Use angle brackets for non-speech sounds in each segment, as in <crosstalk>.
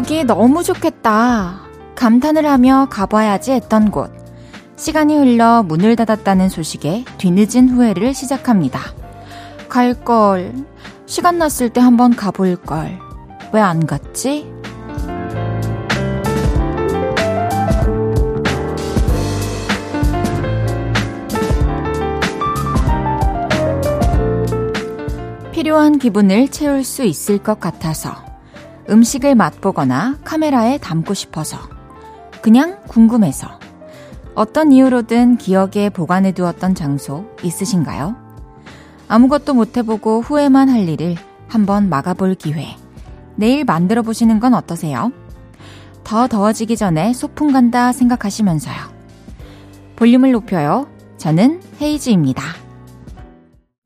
여기 너무 좋겠다. 감탄을 하며 가봐야지 했던 곳. 시간이 흘러 문을 닫았다는 소식에 뒤늦은 후회를 시작합니다. 갈걸. 시간 났을 때 한번 가볼걸. 왜 안 갔지? 필요한 기분을 채울 수 있을 것 같아서 음식을 맛보거나 카메라에 담고 싶어서 그냥 궁금해서 어떤 이유로든 기억에 보관해 두었던 장소 있으신가요? 아무것도 못 해보고 후회만 할 일을 한번 막아볼 기회. 내일 만들어 보시는 건 어떠세요? 더 더워지기 전에 소풍 간다 생각하시면서요. 볼륨을 높여요. 저는 헤이즈입니다.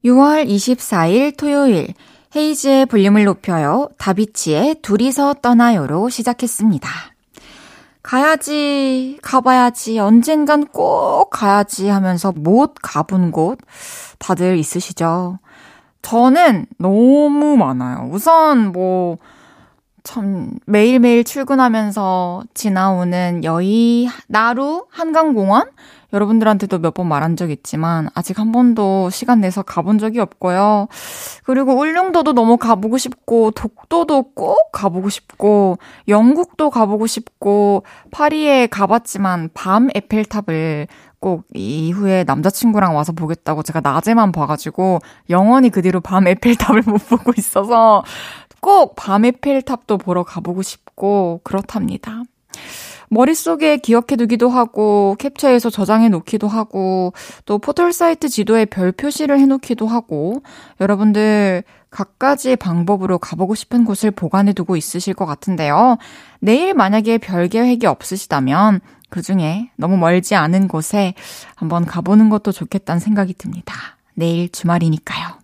6월 24일 토요일 헤이즈의 볼륨을 높여요. 다비치의 둘이서 떠나요로 시작했습니다. 가야지, 가봐야지, 언젠간 꼭 가야지 하면서 못 가본 곳 다들 있으시죠? 저는 너무 많아요. 우선 뭐, 참, 매일매일 출근하면서 지나오는 여의, 나루 한강공원? 여러분들한테도 몇 번 말한 적 있지만, 아직 한 번도 시간 내서 가본 적이 없고요. 그리고 울릉도도 너무 가보고 싶고, 독도도 꼭 가보고 싶고, 영국도 가보고 싶고, 파리에 가봤지만, 밤 에펠탑을 꼭 이후에 남자친구랑 와서 보겠다고 제가 낮에만 봐가지고 영원히 그 뒤로 밤 에펠탑을 <laughs> 못 보고 있어서 꼭 밤 에펠탑도 보러 가보고 싶고 그렇답니다. 머릿속에 기억해 두기도 하고 캡처해서 저장해 놓기도 하고 또 포털 사이트 지도에 별 표시를 해 놓기도 하고 여러분들 각가지 방법으로 가보고 싶은 곳을 보관해 두고 있으실 것 같은데요. 내일 만약에 별 계획이 없으시다면 그 중에 너무 멀지 않은 곳에 한번 가보는 것도 좋겠다는 생각이 듭니다. 내일 주말이니까요.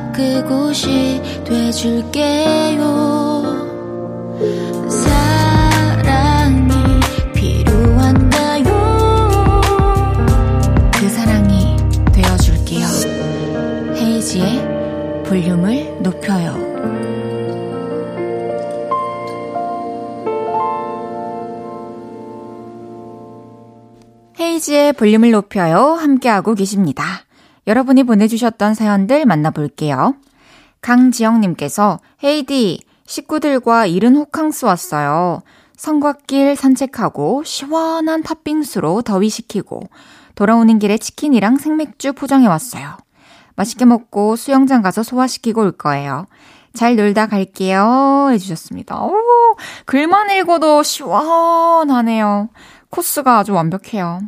그곳이 돼줄게요. 사랑이? 그 되어줄게요. 볼륨을 높여요. 헤이지의 볼륨을 높여요. 함께하고 계십니다. 여러분이 보내주셨던 사연들 만나볼게요. 강지영님께서 헤이디 식구들과 이른 호캉스 왔어요. 성곽길 산책하고 시원한 팥빙수로 더위 식히고 돌아오는 길에 치킨이랑 생맥주 포장해 왔어요. 맛있게 먹고 수영장 가서 소화시키고 올 거예요. 잘 놀다 갈게요. 해주셨습니다. 오, 글만 읽어도 시원하네요. 코스가 아주 완벽해요.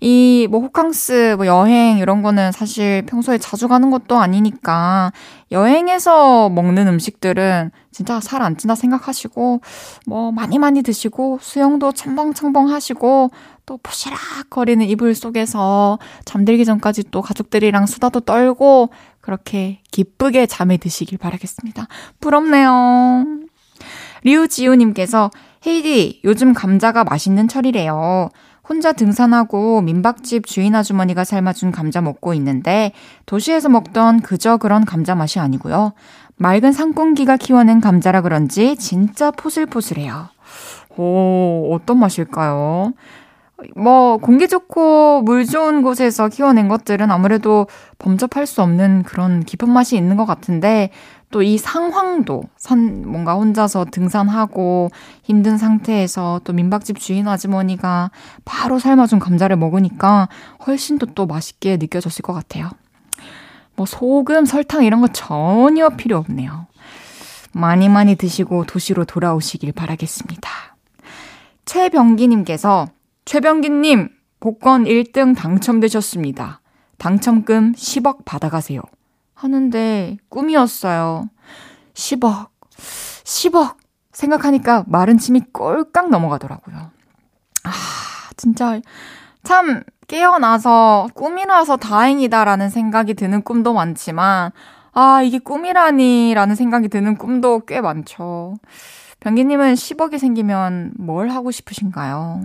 이, 뭐, 호캉스, 뭐, 여행, 이런 거는 사실 평소에 자주 가는 것도 아니니까, 여행에서 먹는 음식들은 진짜 살 안 찐다 생각하시고, 뭐, 많이 많이 드시고, 수영도 첨벙첨벙 하시고, 또 포시락 거리는 이불 속에서 잠들기 전까지 또 가족들이랑 수다도 떨고, 그렇게 기쁘게 잠에 드시길 바라겠습니다. 부럽네요. 리우지우님께서, 헤이디, 요즘 감자가 맛있는 철이래요. 혼자 등산하고 민박집 주인 아주머니가 삶아준 감자 먹고 있는데 도시에서 먹던 그저 그런 감자 맛이 아니고요. 맑은 산공기가 키워낸 감자라 그런지 진짜 포슬포슬해요. 오, 어떤 맛일까요? 뭐, 공기 좋고 물 좋은 곳에서 키워낸 것들은 아무래도 범접할 수 없는 그런 깊은 맛이 있는 것 같은데, 또 이 상황도, 산, 뭔가 혼자서 등산하고 힘든 상태에서 또 민박집 주인 아주머니가 바로 삶아준 감자를 먹으니까 훨씬 더 또 맛있게 느껴졌을 것 같아요. 뭐, 소금, 설탕 이런 거 전혀 필요 없네요. 많이 많이 드시고 도시로 돌아오시길 바라겠습니다. 최병기님께서 최병기님, 복권 1등 당첨되셨습니다. 당첨금 10억 받아가세요. 하는데 꿈이었어요. 10억, 10억. 생각하니까 마른 침이 꼴깍 넘어가더라고요. 아, 진짜 참 깨어나서 꿈이라서 다행이다라는 생각이 드는 꿈도 많지만 아, 이게 꿈이라니 라는 생각이 드는 꿈도 꽤 많죠. 변기님은 10억이 생기면 뭘 하고 싶으신가요?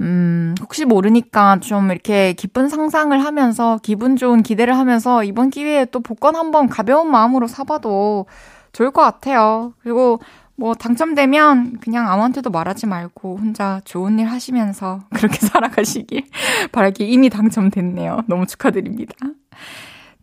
음, 혹시 모르니까 좀 이렇게 기쁜 상상을 하면서 기분 좋은 기대를 하면서 이번 기회에 또 복권 한번 가벼운 마음으로 사봐도 좋을 것 같아요. 그리고 뭐 당첨되면 그냥 아무한테도 말하지 말고 혼자 좋은 일 하시면서 <laughs> 그렇게 살아가시길 바랄게 이미 당첨됐네요. 너무 축하드립니다.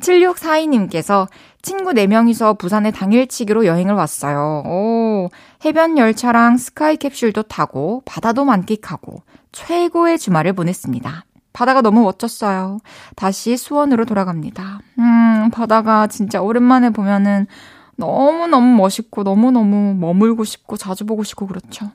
7642님께서 친구 4명이서 부산에 당일치기로 여행을 왔어요. 오, 해변 열차랑 스카이 캡슐도 타고 바다도 만끽하고 최고의 주말을 보냈습니다. 바다가 너무 멋졌어요. 다시 수원으로 돌아갑니다. 음, 바다가 진짜 오랜만에 보면은 너무너무 멋있고 너무너무 머물고 싶고 자주 보고 싶고 그렇죠.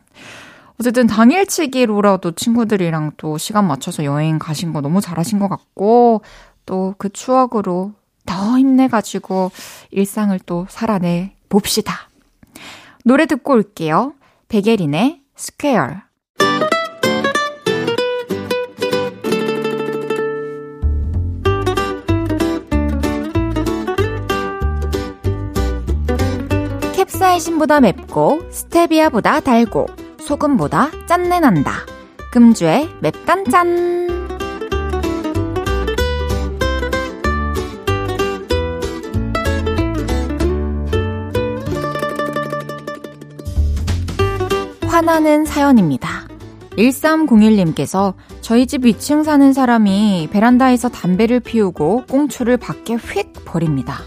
어쨌든 당일치기로라도 친구들이랑 또 시간 맞춰서 여행 가신 거 너무 잘하신 것 같고 또 그 추억으로 더 힘내가지고 일상을 또 살아내 봅시다. 노래 듣고 올게요. 백예린의 Square. 캡사이신보다 맵고 스테비아보다 달고 소금보다 짠내 난다. 금주의 맵단짠. 화나는 사연입니다. 1301님께서 저희 집 위층 사는 사람이 베란다에서 담배를 피우고 꽁초를 밖에 휙 버립니다.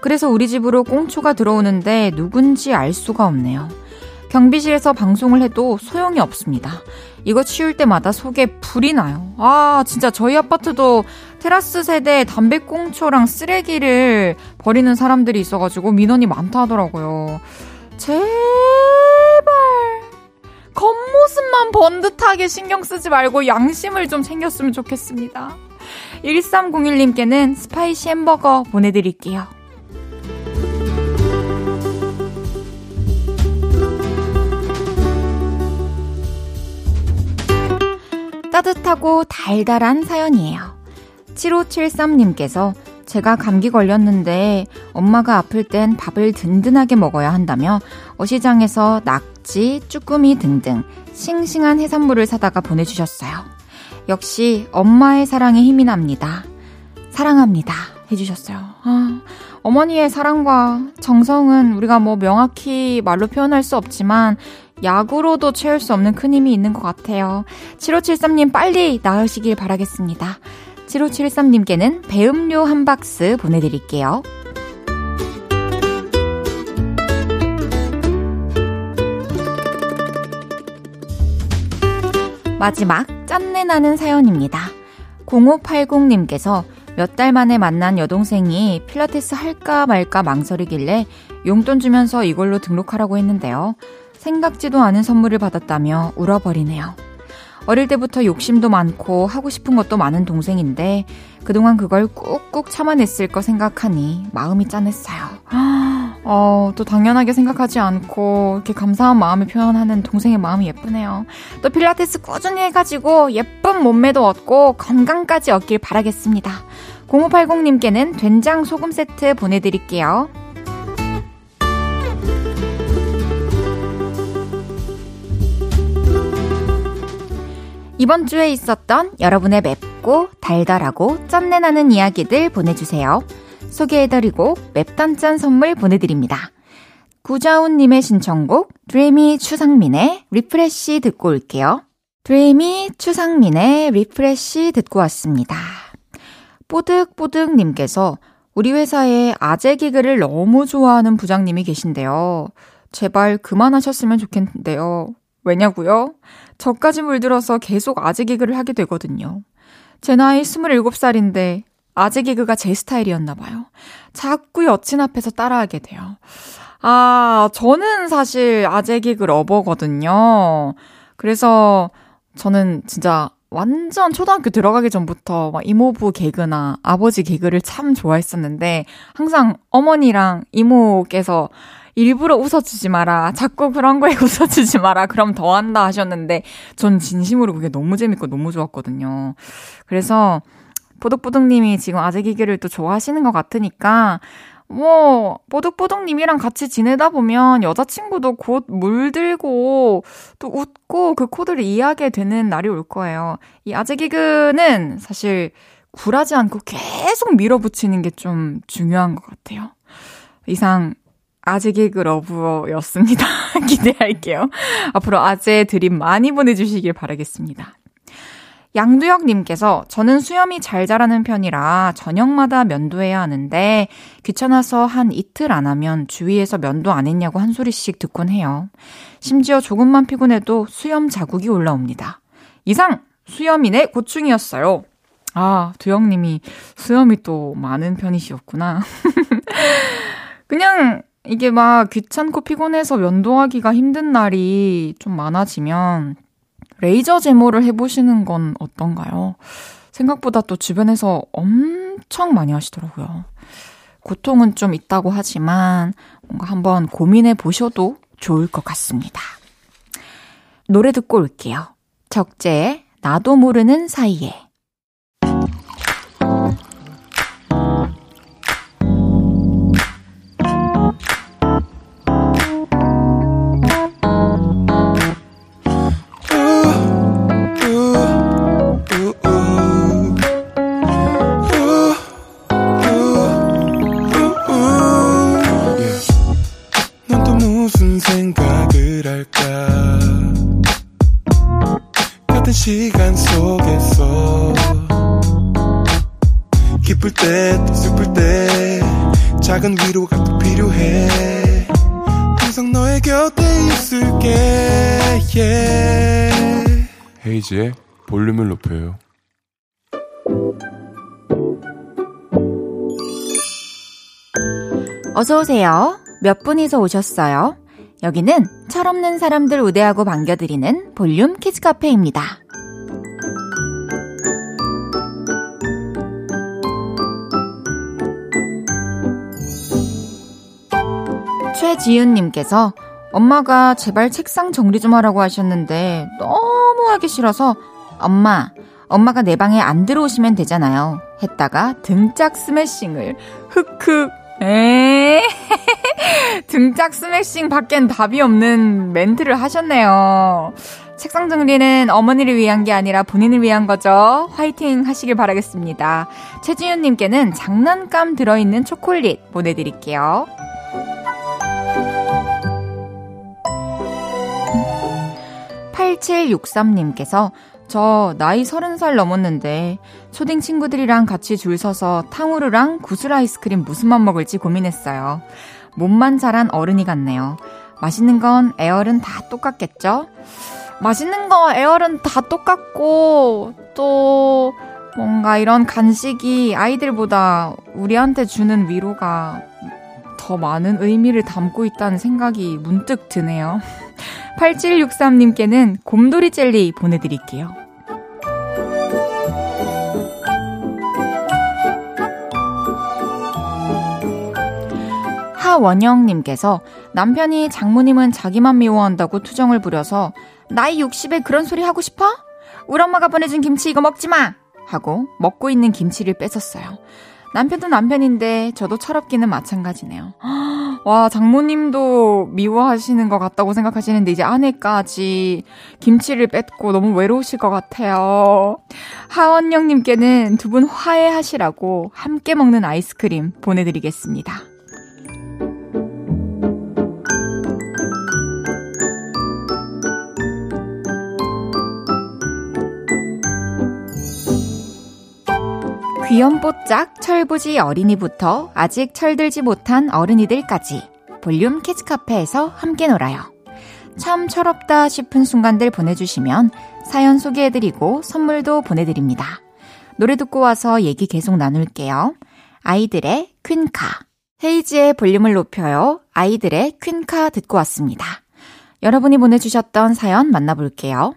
그래서 우리 집으로 꽁초가 들어오는데 누군지 알 수가 없네요. 경비실에서 방송을 해도 소용이 없습니다. 이거 치울 때마다 속에 불이 나요. 아, 진짜 저희 아파트도 테라스 세대에 담배꽁초랑 쓰레기를 버리는 사람들이 있어가지고 민원이 많다 하더라고요. 제발 겉모습만 번듯하게 신경 쓰지 말고 양심을 좀 챙겼으면 좋겠습니다. 1301님께는 spicy 햄버거 보내드릴게요. 따뜻하고 달달한 사연이에요. 7573님께서 제가 감기 걸렸는데 엄마가 아플 땐 밥을 든든하게 먹어야 한다며 어시장에서 낙지, 쭈꾸미 등등 싱싱한 해산물을 사다가 보내주셨어요. 역시 엄마의 사랑에 힘이 납니다. 사랑합니다. 해주셨어요. 아, 어머니의 사랑과 정성은 우리가 뭐 명확히 말로 표현할 수 없지만 약으로도 채울 수 없는 큰 힘이 있는 것 같아요. 7573님 빨리 나으시길 바라겠습니다. 7573님께는 배음료 한 박스 보내드릴게요. 마지막 짠내 나는 사연입니다. 0580님께서 몇 달 만에 만난 여동생이 필라테스 할까 말까 망설이길래 용돈 주면서 이걸로 등록하라고 했는데요. 생각지도 않은 선물을 받았다며 울어버리네요. 어릴 때부터 욕심도 많고 하고 싶은 것도 많은 동생인데 그동안 그걸 꾹꾹 참아냈을 거 생각하니 마음이 짠했어요. 어, 또 당연하게 생각하지 않고 이렇게 감사한 마음을 표현하는 동생의 마음이 예쁘네요. 또 필라테스 꾸준히 해가지고 예쁜 몸매도 얻고 건강까지 얻길 바라겠습니다. 0580님께는 된장 소금 세트 보내드릴게요. 이번 주에 있었던 여러분의 맵고 달달하고 짠내 나는 이야기들 보내주세요. 소개해드리고 맵단 짠 선물 보내드립니다. 구자훈님의 신청곡 드레미 추상민의 Refresh 듣고 올게요. 드레미 추상민의 Refresh 듣고 왔습니다. 뽀득뽀득님께서 우리 회사에 아재 개그를 너무 좋아하는 부장님이 계신데요. 제발 그만하셨으면 좋겠는데요. 왜냐고요? 저까지 물들어서 계속 아재 개그를 하게 되거든요. 제 나이 27살인데 아재 개그가 제 스타일이었나 봐요. 자꾸 여친 앞에서 따라하게 돼요. 아, 저는 사실 아재 개그 러버거든요. 그래서 저는 진짜 완전 초등학교 들어가기 전부터 막 이모부 개그나 아버지 개그를 참 좋아했었는데 항상 어머니랑 이모께서 일부러 웃어주지 마라. 자꾸 그런 거에 <laughs> 웃어주지 마라. 그럼 더 한다 하셨는데, 전 진심으로 그게 너무 재밌고 너무 좋았거든요. 그래서, 보독보독님이 지금 아재 기계를 또 좋아하시는 것 같으니까, 뭐, 보독보독님이랑 같이 지내다 보면 여자친구도 곧 물들고 또 웃고 그 코드를 이해하게 되는 날이 올 거예요. 이 아재 기그는 사실 굴하지 않고 계속 밀어붙이는 게 좀 중요한 것 같아요. 이상 아재 개그 러브였습니다. <laughs> 기대할게요. 앞으로 아재 드림 많이 보내주시길 바라겠습니다. 양두혁님께서 저는 수염이 잘 자라는 편이라 저녁마다 면도해야 하는데 귀찮아서 한 이틀 안 하면 주위에서 면도 안 했냐고 한 소리씩 듣곤 해요. 심지어 조금만 피곤해도 수염 자국이 올라옵니다. 이상 수염인의 고충이었어요. 아, 두영님이 수염이 또 많은 편이시었구나. <laughs> 그냥 이게 막 귀찮고 피곤해서 면도하기가 힘든 날이 좀 많아지면 레이저 제모를 해보시는 건 어떤가요? 생각보다 또 주변에서 엄청 많이 하시더라고요. 고통은 좀 있다고 하지만 뭔가 한번 고민해 보셔도 좋을 것 같습니다. 노래 듣고 올게요. 적재의 나도 모르는 사이에. 헤이지의 볼륨을 높여요. 어서오세요. 몇 분이서 오셨어요? 여기는 철없는 사람들 우대하고 반겨드리는 볼륨 키즈 카페입니다. 최지윤님께서 엄마가 제발 책상 정리 좀 하라고 하셨는데 너무 하기 싫어서 엄마, 엄마가 내 방에 안 들어오시면 되잖아요. 했다가 등짝 스매싱을 흑흑 에 <laughs> 등짝 스매싱 밖엔 답이 없는 멘트를 하셨네요. 책상 정리는 어머니를 위한 게 아니라 본인을 위한 거죠. 화이팅 하시길 바라겠습니다. 최지윤님께는 장난감 들어있는 초콜릿 보내드릴게요. 8763님께서 저 나이 30살 넘었는데 초딩 친구들이랑 같이 줄 서서 탕후루랑 구슬 아이스크림 무슨 맛 먹을지 고민했어요. 몸만 자란 어른이 같네요. 맛있는 건 에어른 다 똑같겠죠? 맛있는 거 에어른 다 똑같고 또 뭔가 이런 간식이 아이들보다 우리한테 주는 위로가 더 많은 의미를 담고 있다는 생각이 문득 드네요. 8763님께는 곰돌이 젤리 보내드릴게요. 하원영님께서 남편이 장모님은 자기만 미워한다고 투정을 부려서 나이 60에 그런 소리 하고 싶어? 우리 엄마가 보내준 김치 이거 먹지 마! 하고 먹고 있는 김치를 뺏었어요. 남편도 남편인데 저도 철없기는 마찬가지네요. <gasps> 와, 장모님도 미워하시는 것 같다고 생각하시는데 이제 아내까지 김치를 뺏고 너무 외로우실 것 같아요. 하원영님께는 두 분 화해하시라고 함께 먹는 아이스크림 보내드리겠습니다. 귀염뽀짝 철부지 어린이부터 아직 철들지 못한 어른이들까지 볼륨 키즈카페에서 함께 놀아요. 참 철없다 싶은 순간들 보내주시면 사연 소개해드리고 선물도 보내드립니다. 노래 듣고 와서 얘기 계속 나눌게요. 아이들의 퀸카. 헤이지의 볼륨을 높여요. 아이들의 퀸카 듣고 왔습니다. 여러분이 보내주셨던 사연 만나볼게요.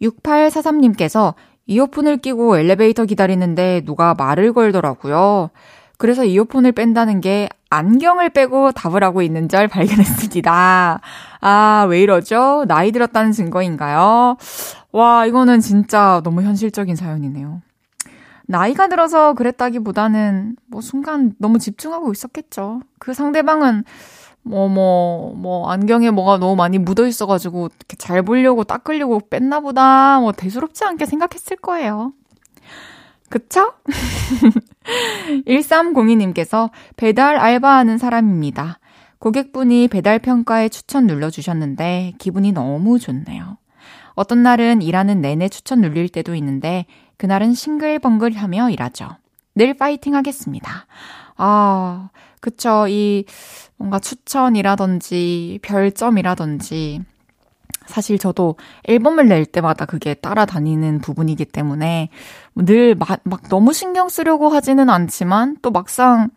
6843님께서 이어폰을 끼고 엘리베이터 기다리는데 누가 말을 걸더라고요. 그래서 이어폰을 뺀다는 게 안경을 빼고 답을 하고 있는 절 발견했습니다. 아, 왜 이러죠? 나이 들었다는 증거인가요? 와, 이거는 진짜 너무 현실적인 사연이네요. 나이가 들어서 그랬다기보다는 뭐 순간 너무 집중하고 있었겠죠. 그 상대방은 뭐, 뭐, 뭐, 안경에 뭐가 너무 많이 묻어 있어가지고, 이렇게 잘 보려고 닦으려고 뺐나 보다, 뭐, 대수롭지 않게 생각했을 거예요. 그쵸? <laughs> 1302님께서 배달 알바하는 사람입니다. 고객분이 배달 평가에 추천 눌러주셨는데 기분이 너무 좋네요. 어떤 날은 일하는 내내 추천 눌릴 때도 있는데 그날은 싱글벙글 하며 일하죠. 늘 파이팅 하겠습니다. 아, 그쵸. 이 뭔가 추천이라든지 별점이라든지 사실 저도 앨범을 낼 때마다 그게 따라다니는 부분이기 때문에 늘 막, 막 너무 신경 쓰려고 하지는 않지만 또 막상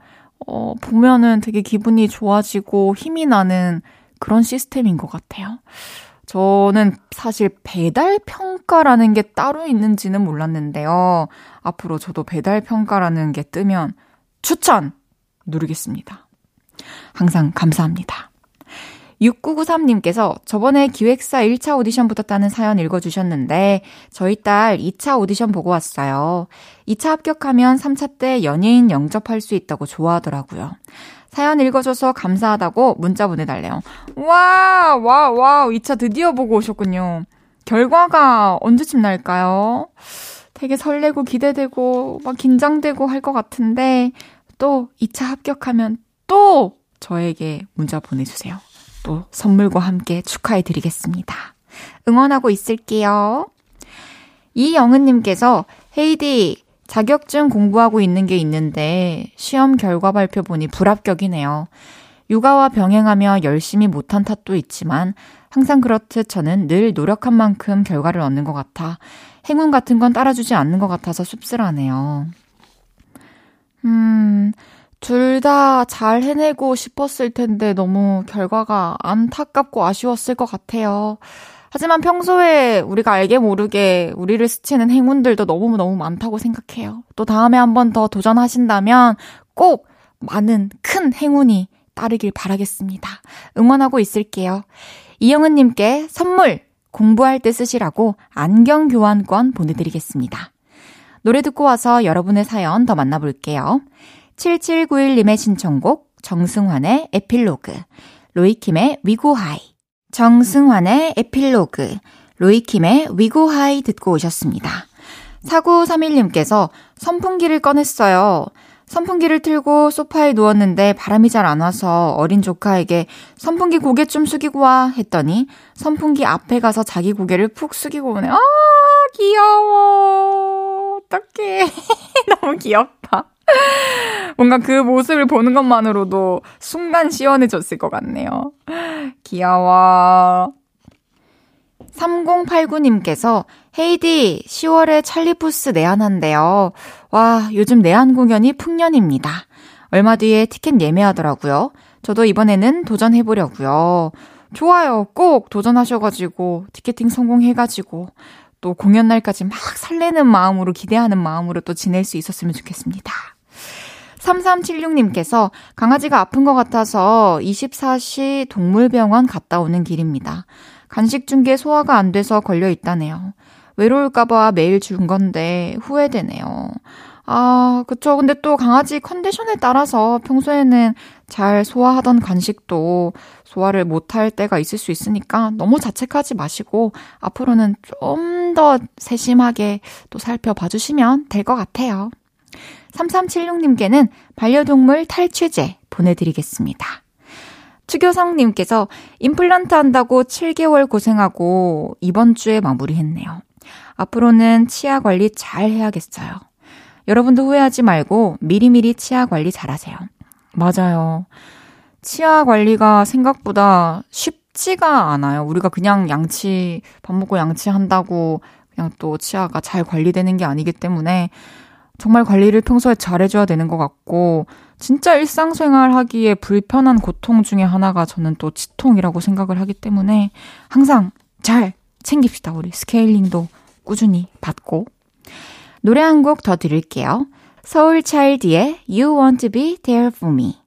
어, 보면은 되게 기분이 좋아지고 힘이 나는 그런 시스템인 것 같아요. 저는 사실 배달 평가라는 게 따로 있는지는 몰랐는데요. 앞으로 저도 배달 평가라는 게 뜨면 추천 누르겠습니다. 항상 감사합니다. 6993님께서 저번에 기획사 1차 오디션 붙었다는 사연 읽어주셨는데 저희 딸 2차 오디션 보고 왔어요. 2차 합격하면 3차 때 연예인 영접할 수 있다고 좋아하더라고요. 사연 읽어줘서 감사하다고 문자 보내달래요. 와, 와, 와, 2차 드디어 보고 오셨군요. 결과가 언제쯤 날까요? 되게 설레고 기대되고 막 긴장되고 할 것 같은데 또 2차 합격하면 또 저에게 문자 보내주세요. 또 선물과 함께 축하해 드리겠습니다. 응원하고 있을게요. 이영은님께서 헤이디 자격증 공부하고 있는 게 있는데 시험 결과 발표 보니 불합격이네요. 육아와 병행하며 열심히 못한 탓도 있지만 항상 그렇듯 저는 늘 노력한 만큼 결과를 얻는 것 같아 행운 같은 건 따라주지 않는 것 같아서 씁쓸하네요. 음, 둘 다 잘 해내고 싶었을 텐데 너무 결과가 안타깝고 아쉬웠을 것 같아요. 하지만 평소에 우리가 알게 모르게 우리를 스치는 행운들도 너무너무 많다고 생각해요. 또 다음에 한 번 더 도전하신다면 꼭 많은 큰 행운이 따르길 바라겠습니다. 응원하고 있을게요. 이영은님께 선물 공부할 때 쓰시라고 안경 교환권 보내드리겠습니다. 노래 듣고 와서 여러분의 사연 더 만나볼게요. 7791님의 신청곡 정승환의 에필로그 로이킴의 위고하이 정승환의 에필로그 로이킴의 위고하이 듣고 오셨습니다. 4931님께서 선풍기를 꺼냈어요. 선풍기를 틀고 소파에 누웠는데 바람이 잘 안 와서 어린 조카에게 선풍기 고개 좀 숙이고 와 했더니 선풍기 앞에 가서 자기 고개를 푹 숙이고 오네. 아, 귀여워. 어떡해. <laughs> 너무 귀엽다. 뭔가 그 모습을 보는 것만으로도 순간 시원해졌을 것 같네요. 귀여워. 3089님께서 헤이디 10월에 찰리푸스 내한한대요. 와, 요즘 내한 공연이 풍년입니다. 얼마 뒤에 티켓 예매하더라고요. 저도 이번에는 도전해보려고요. 좋아요. 꼭 도전하셔가지고 티켓팅 성공해가지고 또 공연 날까지 막 설레는 마음으로 기대하는 마음으로 또 지낼 수 있었으면 좋겠습니다. 3376님께서 강아지가 아픈 것 같아서 24시 동물병원 갔다 오는 길입니다. 간식 준 게 소화가 안 돼서 걸려 있다네요. 외로울까봐 매일 준 건데 후회되네요. 아, 그쵸. 근데 또 강아지 컨디션에 따라서 평소에는 잘 소화하던 간식도 소화를 못할 때가 있을 수 있으니까 너무 자책하지 마시고 앞으로는 좀 더 세심하게 또 살펴봐 주시면 될 것 같아요. 3376님께는 반려동물 탈취제 보내드리겠습니다. 추교성님께서 임플란트 한다고 7개월 고생하고 이번 주에 마무리했네요. 앞으로는 치아 관리 잘 해야겠어요. 여러분도 후회하지 말고 미리미리 치아 관리 잘 하세요. 맞아요. 치아 관리가 생각보다 쉽지가 않아요. 우리가 그냥 양치, 밥 먹고 양치한다고 그냥 또 치아가 잘 관리되는 게 아니기 때문에 정말 관리를 평소에 잘해줘야 되는 것 같고, 진짜 일상생활 하기에 불편한 고통 중에 하나가 저는 또 치통이라고 생각을 하기 때문에 항상 잘 챙깁시다. 우리 스케일링도 꾸준히 받고. 노래 한 곡 더 들을게요. 서울 차일드의 You Want to Be There for Me.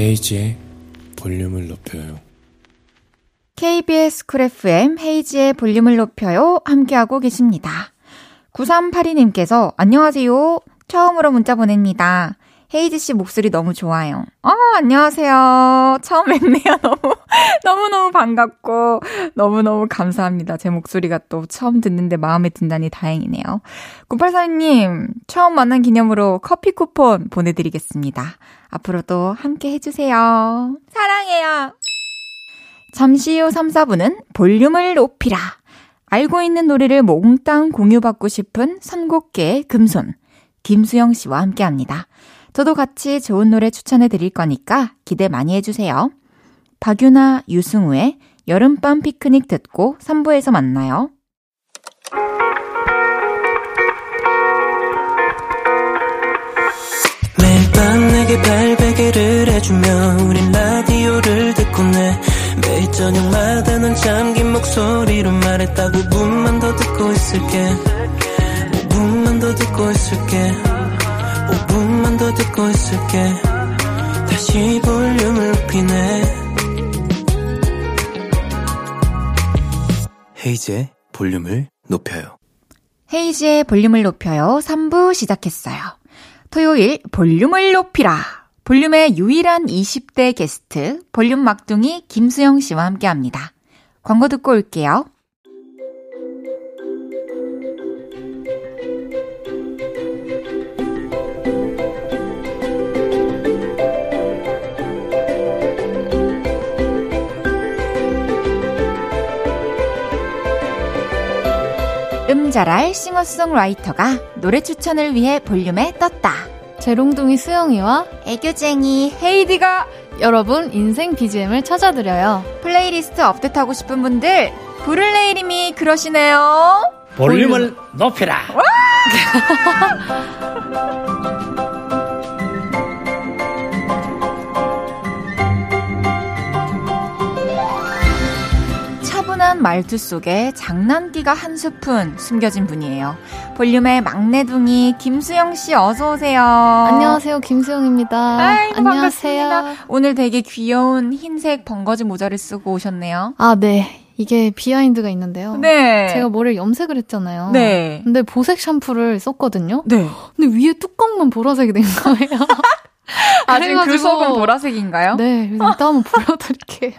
헤이즈의 볼륨을 높여요. KBS Cool FM 헤이즈의 볼륨을 높여요. 함께하고 계십니다. 9382님께서 안녕하세요. 처음으로 문자 보냅니다. 헤이즈 씨 목소리 너무 좋아요. 어, 안녕하세요. 처음 뵙네요. <laughs> 너무, 너무너무 반갑고, 너무너무 감사합니다. 제 목소리가 또 처음 듣는데 마음에 든다니 다행이네요. 9842님, 처음 만난 기념으로 커피 쿠폰 보내드리겠습니다. 앞으로도 함께 해주세요. 사랑해요. 잠시 후 3, 4분은 볼륨을 높이라. 알고 있는 노래를 몽땅 공유받고 싶은 선곡계의 금손, 김수영 씨와 함께 합니다. 저도 같이 좋은 노래 추천해 드릴 거니까 기대 많이 해주세요. 박유나, 유승우의 여름밤 피크닉 듣고 3부에서 만나요. 매일 밤 내게 발베개를 해주며 우린 라디오를 듣고 내 매일 저녁마다 넌 잠긴 목소리로 말했다 5분만 더 듣고 있을게 5분만 더 듣고 있을게 5분만 더 듣고 있을게 다시 볼륨을 높이네 헤이즈의 볼륨을 높여요 헤이지의 볼륨을 높여요. 3부 시작했어요. 토요일 볼륨을 높이라. 볼륨의 유일한 20대 게스트, 볼륨 막둥이 김수영 씨와 함께 합니다. 광고 듣고 올게요. 음잘알 싱어송라이터가 노래 추천을 위해 볼륨에 떴다. 재롱둥이 수영이와 애교쟁이 헤이즈가 여러분 인생 BGM을 찾아드려요. 플레이리스트 업데이트하고 싶은 분들 부를레 이름이 그러시네요. 볼륨을 높여라. <laughs> 말투 속에 장난기가 한 스푼 숨겨진 분이에요. 볼륨의 막내둥이 김수영 씨 어서 오세요. 안녕하세요, 김수영입니다. 아이고, 안녕하세요. 반갑습니다. 오늘 되게 귀여운 흰색 번거지 모자를 쓰고 오셨네요. 아, 네. 이게 비하인드가 있는데요. 네. 제가 머리를 염색을 했잖아요. 네. 근데 보색 샴푸를 썼거든요. 네. 근데 위에 뚜껑만 보라색이 된 거예요. <laughs> 아직 그 그래가지고- 속은 보라색인가요? 네. 이따 한번 보여드릴게요.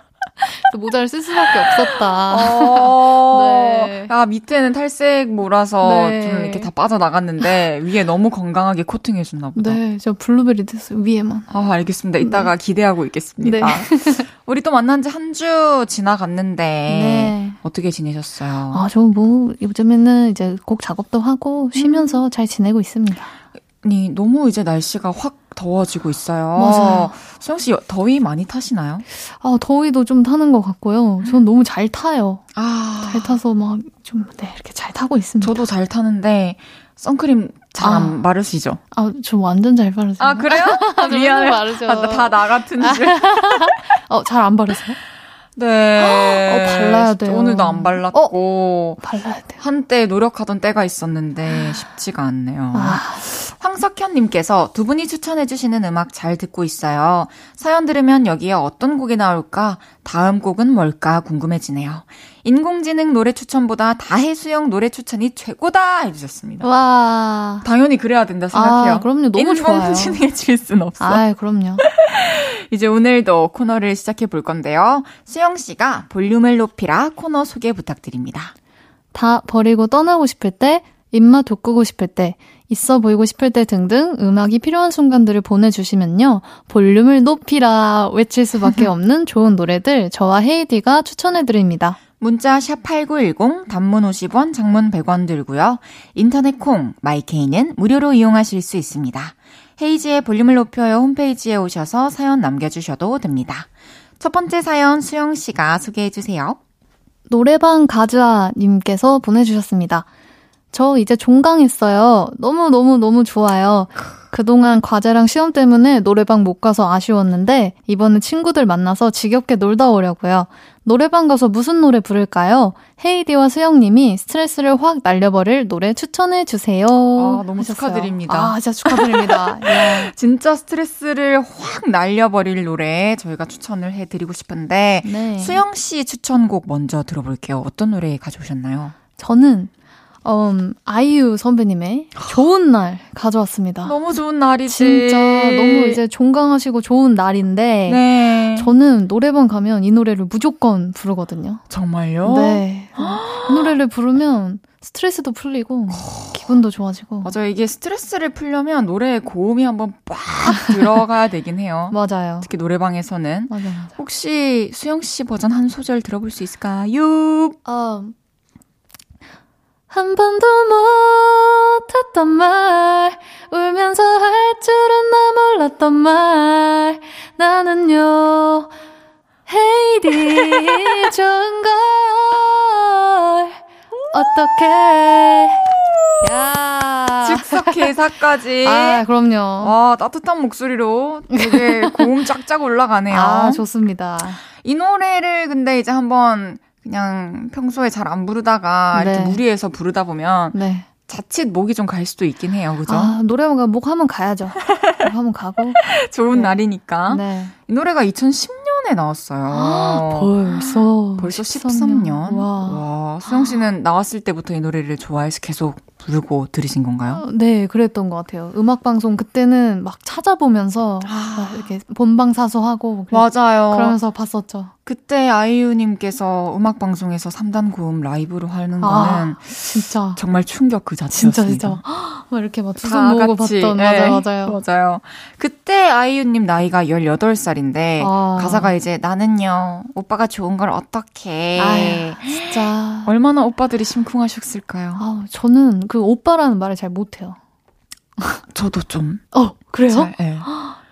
또 모자를 쓸 수밖에 없었다. 어, 네. 아, 밑에는 탈색 몰아서 네. 좀 이렇게 다 빠져나갔는데, 위에 너무 건강하게 코팅해줬나 보다. 네. 저 블루베리 됐어요. 위에만. 아, 알겠습니다. 이따가 기대하고 있겠습니다. 네. <laughs> 우리 또 만난 지 한 주 지나갔는데, 네. 어떻게 지내셨어요? 아, 저 뭐, 요즘에는 이제 곡 작업도 하고 쉬면서 잘 지내고 있습니다. 아니, 너무 이제 날씨가 확 더워지고 있어요. 맞아요. 수영 씨, 더위 많이 타시나요? 아, 더위도 좀 타는 것 같고요. 전 너무 잘 타요. 아, 잘 타서 막 좀, 네, 이렇게 잘 타고 있습니다. 저도 잘 타는데, 선크림 잘안 아. 바르시죠? 아, 저 완전 잘 바르세요. 아, 그래요? <laughs> 미안해요. 바르죠. 아, 다나 같은 줄. <laughs> 어, 잘 안 바르세요? 네. 어, 발라야 돼요. 오늘도 안 발랐고, 발라야 돼요. 한때 노력하던 때가 있었는데 쉽지가 않네요. 아, 황석현님께서 두 분이 추천해주시는 음악 잘 듣고 있어요. 사연 들으면 여기에 어떤 곡이 나올까? 다음 곡은 뭘까? 궁금해지네요. 인공지능 노래 추천보다 다혜수영 노래 추천이 최고다! 해주셨습니다. 와. 당연히 그래야 된다 생각해요. 아, 그럼요. 너무 좋아요. 인공지능에 질 순 없어. 아, 그럼요. <laughs> 이제 오늘도 코너를 시작해 볼 건데요. 수영 씨가 볼륨을 높이라 코너 소개 부탁드립니다. 다 버리고 떠나고 싶을 때, 입맛 돋구고 싶을 때, 있어 보이고 싶을 때 등등 음악이 필요한 순간들을 보내주시면요. 볼륨을 높이라 외칠 수밖에 <laughs> 없는 좋은 노래들 저와 헤이디가 추천해드립니다. 문자 샵8910 단문 50원, 장문 100원 들고요. 인터넷 콩 마이케이는 무료로 이용하실 수 있습니다. 헤이지의 볼륨을 높여요 홈페이지에 오셔서 사연 남겨주셔도 됩니다. 첫 번째 사연 수영 씨가 소개해 주세요. 노래방 가즈아님께서 보내주셨습니다. 저 이제 종강했어요. 너무너무너무 좋아요. 그동안 과제랑 시험 때문에 노래방 못 가서 아쉬웠는데 이번에 친구들 만나서 지겹게 놀다 오려고요. 노래방 가서 무슨 노래 부를까요? 헤이디와 수영님이 스트레스를 확 날려버릴 노래 추천해 주세요. 아, 너무 하셨어요. 축하드립니다. 아, 진짜 축하드립니다. <laughs> 예. 진짜 스트레스를 확 날려버릴 노래 저희가 추천을 해드리고 싶은데 네. 수영 씨 추천곡 먼저 들어볼게요. 어떤 노래 가져오셨나요? 저는 음, 아이유 선배님의 좋은 날 가져왔습니다. 너무 좋은 날이지. 진짜 너무 이제 종강하시고 좋은 날인데 네. 저는 노래방 가면 이 노래를 무조건 부르거든요. 정말요? 네. 이 노래를 부르면 스트레스도 풀리고 기분도 좋아지고 맞아요. 이게 스트레스를 풀려면 노래에 고음이 한번 빡 들어가야 되긴 해요. <laughs> 맞아요. 특히 노래방에서는. 맞아요. 맞아요. 혹시 수영 씨 버전 한 소절 들어볼 수 있을까요? 음, 한 번도 못했던 말 울면서 할 줄은 나 몰랐던 말 나는요 헤이디 <laughs> 좋은 걸 어떻게 야 즉석 개사까지. <laughs> 아, 그럼요. 와, 따뜻한 목소리로 되게 고음 <laughs> 쫙쫙 올라가네요. 아, 좋습니다. 이 노래를 근데 이제 한번 그냥 평소에 잘 안 부르다가 네. 이렇게 무리해서 부르다 보면 네. 자칫 목이 좀 갈 수도 있긴 해요. 그죠? 아, 노래방 가면 목 한번 가야죠. 목 한번 가고. <laughs> 좋은 네. 날이니까. 네. 이 노래가 2010년에 나왔어요. <gasps> 벌써. 벌써 13년? 와. 와, 수영 씨는 나왔을 때부터 이 노래를 좋아해서 계속 부르고 들으신 건가요? 어, 네, 그랬던 것 같아요. 음악 방송 그때는 막 찾아보면서 막 이렇게 본방 사수하고 그래- 맞아요. 그러면서 봤었죠. 그때 아이유님께서 음악 방송에서 3단 고음 라이브로 하는 아, 거는 진짜 정말 충격 그 진짜 자체였습니다. 진짜 막 이렇게 막다 두손 모으고 같이, 봤던 네, 맞아요, 맞아요. 맞아요. 그때 아이유님 나이가 18살인데 아. 가사가 이제 나는요 오빠가 좋은 걸 어떻게 진짜. 얼마나 오빠들이 심쿵하셨을까요? 아, 저는 그 오빠라는 말을 잘 못해요. 저도 좀 <laughs> 어, 그래요? 잘, 예.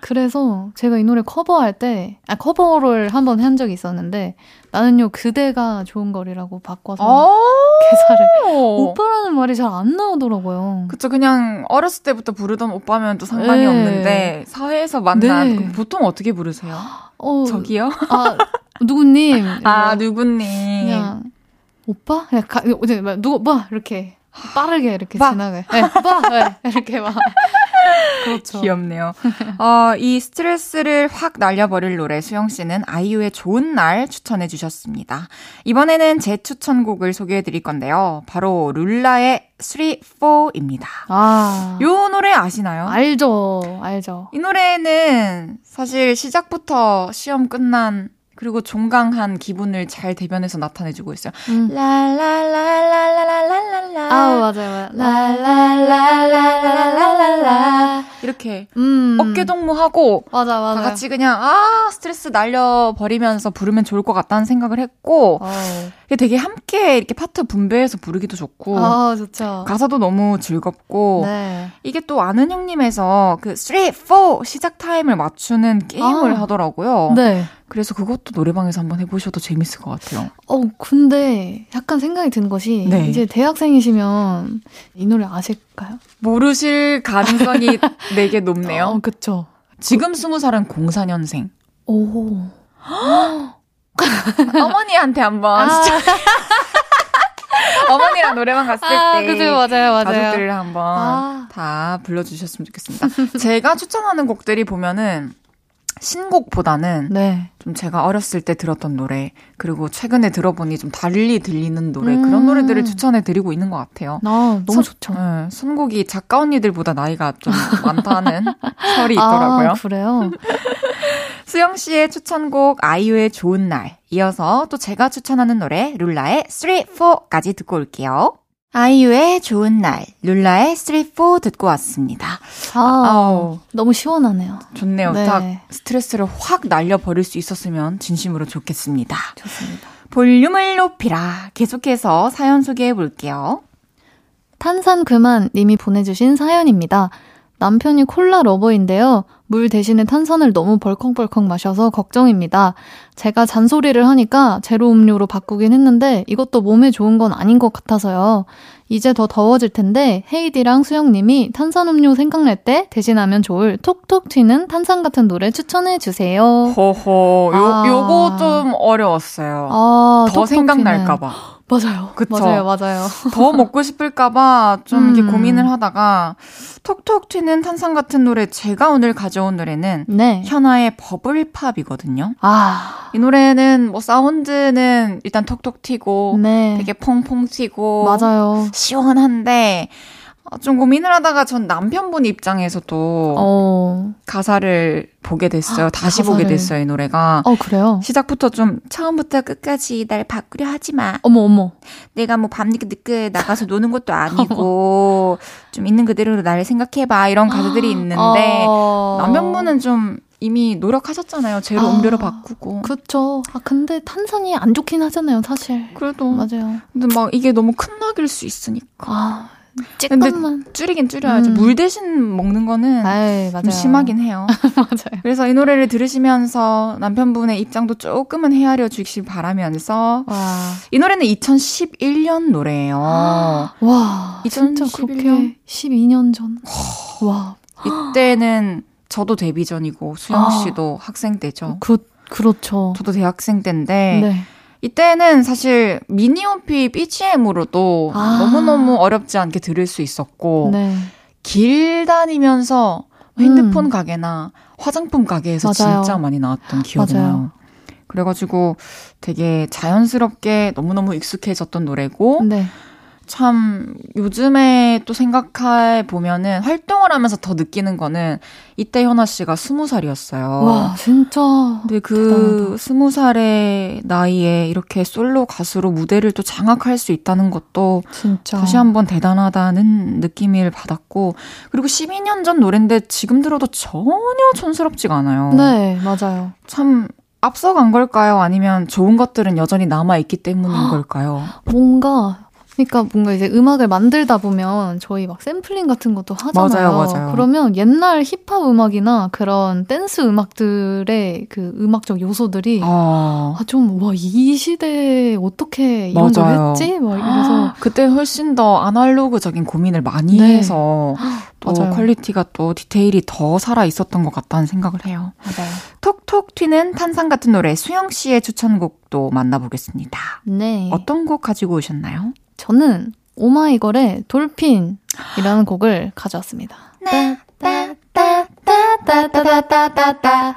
그래서 제가 이 노래 커버할 때, 아, 커버를 한 번 한 적이 있었는데, 나는요, 그대가 좋은 거리라고 바꿔서 어. 개사를. 오빠라는 말이 잘 안 나오더라고요. 그쵸 그냥 어렸을 때부터 부르던 오빠면 또 상관이 네. 없는데 사회에서 만난 네. 보통 어떻게 부르세요? 어, 저기요? 아, 누구님. <laughs> 아 누구님? 그냥, 오빠? 그냥 가, 이제 막 누구, 뭐, 이렇게. 빠르게 이렇게 봐. 지나가요. <laughs> 네, 봐! 네, 이렇게 막. <laughs> 그렇죠. 귀엽네요. <laughs> 어, 이 스트레스를 확 날려버릴 노래 수영 씨는 아이유의 좋은 날 추천해 주셨습니다. 이번에는 제 추천곡을 소개해 드릴 건데요. 바로 룰라의 3, 4입니다. 아. 요 노래 아시나요? 알죠. 알죠. 이 노래는 사실 시작부터 시험 끝난 그리고 종강한 기분을 잘 대변해서 나타내주고 있어요. 음. 라라라라라라라라. 아, 맞아요, 맞아요. 라라라라라라라. 이렇게 음. 어깨 동무하고 맞아, 맞아. 다 같이 그냥 아 스트레스 날려 버리면서 부르면 좋을 것 같다는 생각을 했고 어. 되게 함께 이렇게 파트 분배해서 부르기도 좋고 아, 좋죠. 가사도 너무 즐겁고 네. 이게 또 아는 형님에서 그 3, 4 시작 타임을 맞추는 게임을 아. 하더라고요. 네. 그래서 그것도 노래방에서 한번 해보셔도 재밌을 것 같아요. 어, 근데 약간 생각이 든 것이 네. 이제 대학생이시면 이 노래 아실까요? 모르실 가능성이 <laughs> 되게 높네요. 어, 그쵸. 지금 20살은 04년생. 오. <gasps> <laughs> 어머니한테 한번 아. 진짜 <laughs> 어머니랑 노래방 갔을 아, 때 그죠, 맞아요, 맞아요. 가족들을 한번 아. 다 불러주셨으면 좋겠습니다. 제가 추천하는 곡들이 보면은 신곡보다는 네. 좀 제가 어렸을 때 들었던 노래 그리고 최근에 들어보니 좀 달리 들리는 노래 음. 그런 노래들을 추천해 드리고 있는 것 같아요. 아, 너무 선- 좋죠. 네, 선곡이 작가 언니들보다 나이가 좀 많다는 설이 있더라고요. 아, 그래요? <laughs> 수영 씨의 추천곡 아이유의 좋은 날. 이어서 또 제가 추천하는 노래 룰라의 3, 4까지 듣고 올게요. 아이유의 좋은 날, 룰라의 3, 4 듣고 왔습니다. 아, 아우, 너무 시원하네요. 좋네요. 네. 딱 스트레스를 확 날려버릴 수 있었으면 진심으로 좋겠습니다. 좋습니다. 볼륨을 높이라. 계속해서 사연 소개해 볼게요. 탄산 그만 님이 보내주신 사연입니다. 남편이 콜라 러버인데요. 물 대신에 탄산을 너무 벌컥벌컥 마셔서 걱정입니다. 제가 잔소리를 하니까 제로 음료로 바꾸긴 했는데 이것도 몸에 좋은 건 아닌 것 같아서요. 이제 더 더워질 텐데 헤이디랑 수영님이 탄산음료 생각날 때 대신하면 좋을 톡톡 튀는 탄산 같은 노래 추천해 주세요. 호호, 요, 아. 요거 좀 어려웠어요. 아, 더 생각날까봐. 맞아요. 그쵸. 맞아요, 맞아요. <laughs> 더 먹고 싶을까봐 좀 이렇게 음. 고민을 하다가 톡톡 튀는 탄산 같은 노래 제가 오늘 가져온 노래는 네. 현아의 Bubble Pop이거든요. 아, 이 노래는 뭐 사운드는 일단 톡톡 튀고 네. 되게 퐁퐁 튀고 맞아요. 시원한데 어, 좀 고민을 하다가 전 남편분 입장에서도 어, 가사를 보게 됐어요. 다시 보게 가사를. 됐어요, 이 노래가. 어, 그래요? 시작부터 좀 처음부터 끝까지 날 바꾸려 하지 마. 어머, 어머. 내가 뭐 밤늦게 늦게 나가서 <laughs> 노는 것도 아니고 좀 있는 그대로 나를 생각해 봐 이런 가사들이 있는데 어. 남편분은 좀 이미 노력하셨잖아요. 제로 아, 음료로 바꾸고. 그쵸. 아, 근데 탄산이 안 좋긴 하잖아요, 사실. 그래도 맞아요. 근데 막 이게 너무 큰 낙일 수 있으니까 아, 찌끔만. 줄이긴 줄여야죠. 음. 물 대신 먹는 거는 아이. 좀 심하긴 해요. <laughs> 맞아요. 그래서 이 노래를 들으시면서 남편분의 입장도 조금은 헤아려 주시길 바라면서 와. 이 노래는 2011년 노래예요. <gasps> 와, 진짜 2011 그렇게 년? 12년 전. <gasps> 와, 이때는 저도 데뷔 전이고 수영 아. 씨도 학생 때죠. 그, 그렇죠. 저도 대학생 때인데 네. 이때는 사실 미니홈피 BGM으로도 아. 너무너무 어렵지 않게 들을 수 있었고 네. 길 다니면서 핸드폰 음. 가게나 화장품 가게에서 맞아요. 진짜 많이 나왔던 기억이 맞아요. 나요. 그래가지고 되게 자연스럽게 너무너무 익숙해졌던 노래고 네. 참 요즘에 또 생각해 보면은 활동을 하면서 더 느끼는 거는 이때 현아 씨가 스무 살이었어요. 와, 진짜. 근데 그 스무 살의 나이에 이렇게 솔로 가수로 무대를 또 장악할 수 있다는 것도 진짜. 다시 한번 대단하다는 느낌을 받았고 그리고 12년 전 노래인데 지금 들어도 전혀 촌스럽지가 않아요. 네, 맞아요. 참 앞서간 걸까요? 아니면 좋은 것들은 여전히 남아 있기 때문인 걸까요? 뭔가 그러니까 뭔가 이제 음악을 만들다 보면 저희 막 샘플링 같은 것도 하잖아요. 맞아요, 맞아요. 그러면 옛날 힙합 음악이나 그런 댄스 음악들의 그 음악적 요소들이 아, 아 좀 와 이 시대에 어떻게 이런 걸 맞아요. 했지? 막 이래서 <gasps> 그때 훨씬 더 아날로그적인 고민을 많이 네. 해서 <gasps> 또 맞아요. 퀄리티가 또 디테일이 더 살아 있었던 것 같다는 생각을 해요. 맞아요. 톡톡 튀는 탄산 같은 노래 수영 씨의 추천곡도 만나보겠습니다. 네. 어떤 곡 가지고 오셨나요? 저는 오마이걸의 돌핀이라는 곡을 가져왔습니다. 따따따따따따따따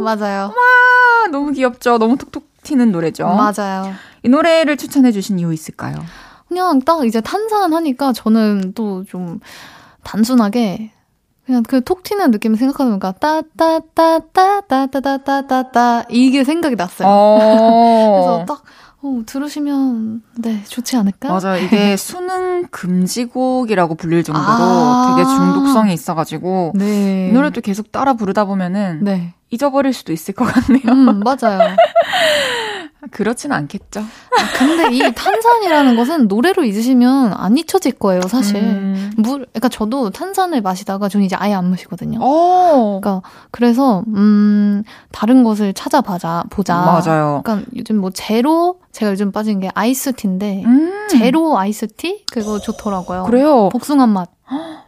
맞아요. 아, 너무 귀엽죠. 너무 톡톡 튀는 노래죠. 맞아요. 이 노래를 추천해 주신 이유 있을까요? 그냥 딱 이제 탄산 하니까 저는 또 좀 단순하게 그냥 그 톡 튀는 느낌을 생각하다 보니까 따따따따따따따따따따 이게 생각이 났어요. 그래서 어. 딱 어, 들으시면 네 좋지 않을까? 맞아요. 이게 <laughs> 수능 금지곡이라고 불릴 정도로 아. 되게 중독성이 있어가지고 네. 이 노래도 계속 따라 부르다 보면은 네. 잊어버릴 수도 있을 것 같네요. 음, <laughs> 맞아요. 그렇진 않겠죠. 아, 근데 이 탄산이라는 것은 노래로 잊으시면 안 잊혀질 거예요, 사실. 음. 물, 그러니까 저도 탄산을 마시다가 저는 이제 아예 안 마시거든요. 어. 그러니까 그래서 음 다른 것을 찾아보자 보자. 맞아요. 그러니까 요즘 뭐 제로 제가 요즘 빠진 게 아이스티인데 음. 제로 아이스티 그거 좋더라고요. 그래요. 복숭아 맛.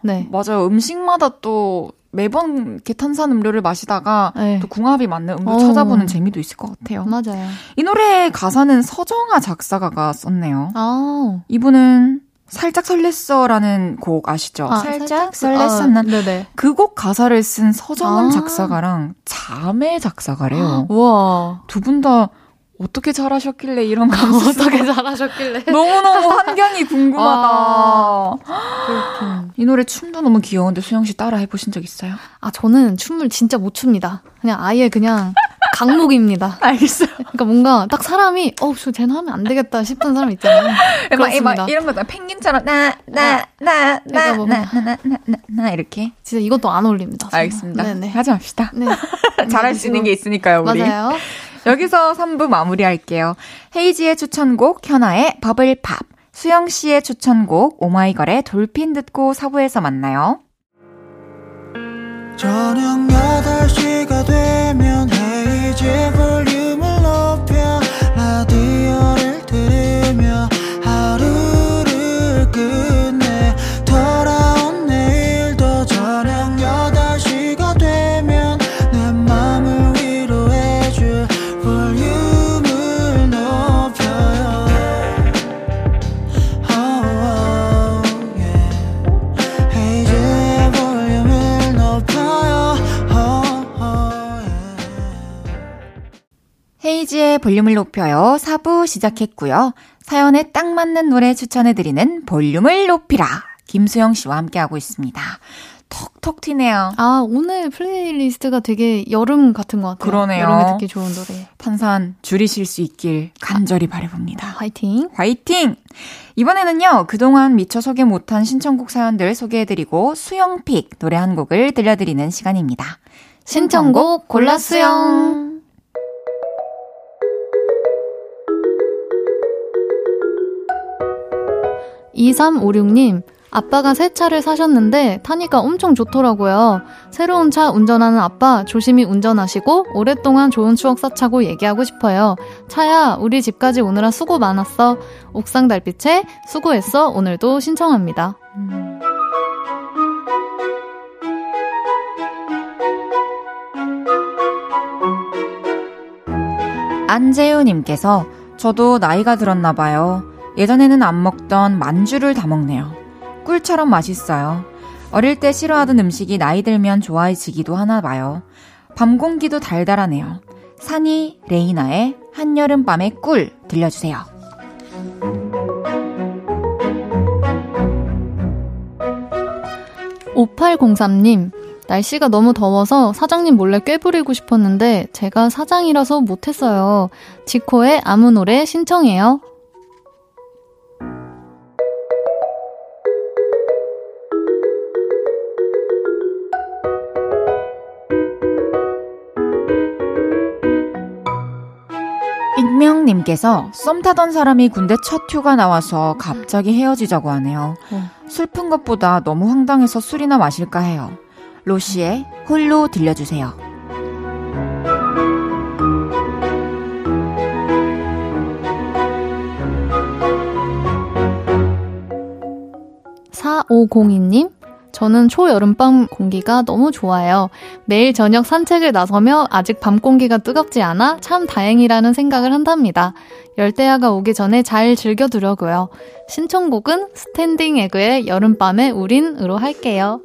네. 맞아요. 음식마다 또 매번 이렇게 탄산 음료를 마시다가 네. 또 궁합이 맞는 음료 어. 찾아보는 재미도 있을 것 같아요. 맞아요. 이 노래의 가사는 서정아 작사가가 썼네요. 아. 이분은 살짝 설렜어라는 곡 아시죠? 아, 살짝 아, 설렜었는 네네. 그곡 가사를 쓴 서지음 아. 작사가랑 자매 작사가래요. 우와. 두 분 다 어떻게 잘하셨길래 이런 감수 어떻게 잘하셨길래. <laughs> 너무너무 환경이 궁금하다. 아. 이 노래 춤도 너무 귀여운데 수영 씨 따라 해보신 적 있어요? 아, 저는 춤을 진짜 못 춥니다. 그냥 아예 그냥 강목입니다. <laughs> 알겠어요. 그러니까 뭔가 딱 사람이 어, 저 쟤는 하면 안 되겠다 싶은 사람 있잖아요. 막, 그렇습니다. 막 이런 거 펭귄처럼 나 나 나 나 나 나 나 나 이렇게. 진짜 이것도 안 어울립니다. 알겠습니다. 네네. 하지 맙시다. 네. <laughs> 잘할 수 있는 게 있으니까요, 우리. 맞아요. 여기서 3부 마무리할게요. 헤이지의 추천곡 현아의 버블팝, 수영 씨의 추천곡 오마이걸의 돌핀 듣고 4부에서 만나요. 저녁 8시가 되면 헤이지 볼륨을 볼륨을 높여요. 4부 시작했고요. 사연에 딱 맞는 노래 추천해드리는 볼륨을 높이라. 김수영 씨와 함께하고 있습니다. 톡톡 튀네요. 아, 오늘 플레이리스트가 되게 여름 같은 것 같아요. 그러네요. 여름에 듣기 좋은 노래. 탄산 줄이실 수 있길 간절히 바래봅니다. 화이팅. 화이팅! 이번에는요, 그동안 미처 소개 못한 신청곡 사연들 소개해드리고 수영 pick 노래 한 곡을 들려드리는 시간입니다. 신청곡 골라 수영. 2356님, 아빠가 새 차를 사셨는데 타니까 엄청 좋더라고요. 새로운 차 운전하는 아빠 조심히 운전하시고 오랫동안 좋은 추억 쌓자고 얘기하고 싶어요. 차야, 우리 집까지 오느라 수고 많았어. 옥상 달빛에 수고했어. 오늘도 신청합니다. 안재우님께서 저도 나이가 들었나 봐요. 예전에는 안 먹던 만주를 다 먹네요. 꿀처럼 맛있어요. 어릴 때 싫어하던 음식이 나이 들면 좋아해지기도 하나 봐요. 밤 공기도 달달하네요. 산이 레이나의 한여름밤의 꿀 들려주세요. (5803님) 날씨가 너무 더워서 사장님 몰래 꾀부리고 싶었는데 제가 사장이라서 못했어요. 지코의 아무 노래 신청해요. 님께서 썸 타던 사람이 군대 첫 휴가 나와서 갑자기 헤어지자고 하네요. 어. 슬픈 것보다 너무 황당해서 술이나 마실까 해요. 로시의 홀로 들려주세요. 사오공이님 저는 초여름밤 공기가 너무 좋아요. 매일 저녁 산책을 나서며 아직 밤 공기가 뜨겁지 않아 참 다행이라는 생각을 한답니다. 열대야가 오기 전에 잘 즐겨두려고요. 신청곡은 스탠딩 에그의 여름밤에 우린으로 할게요.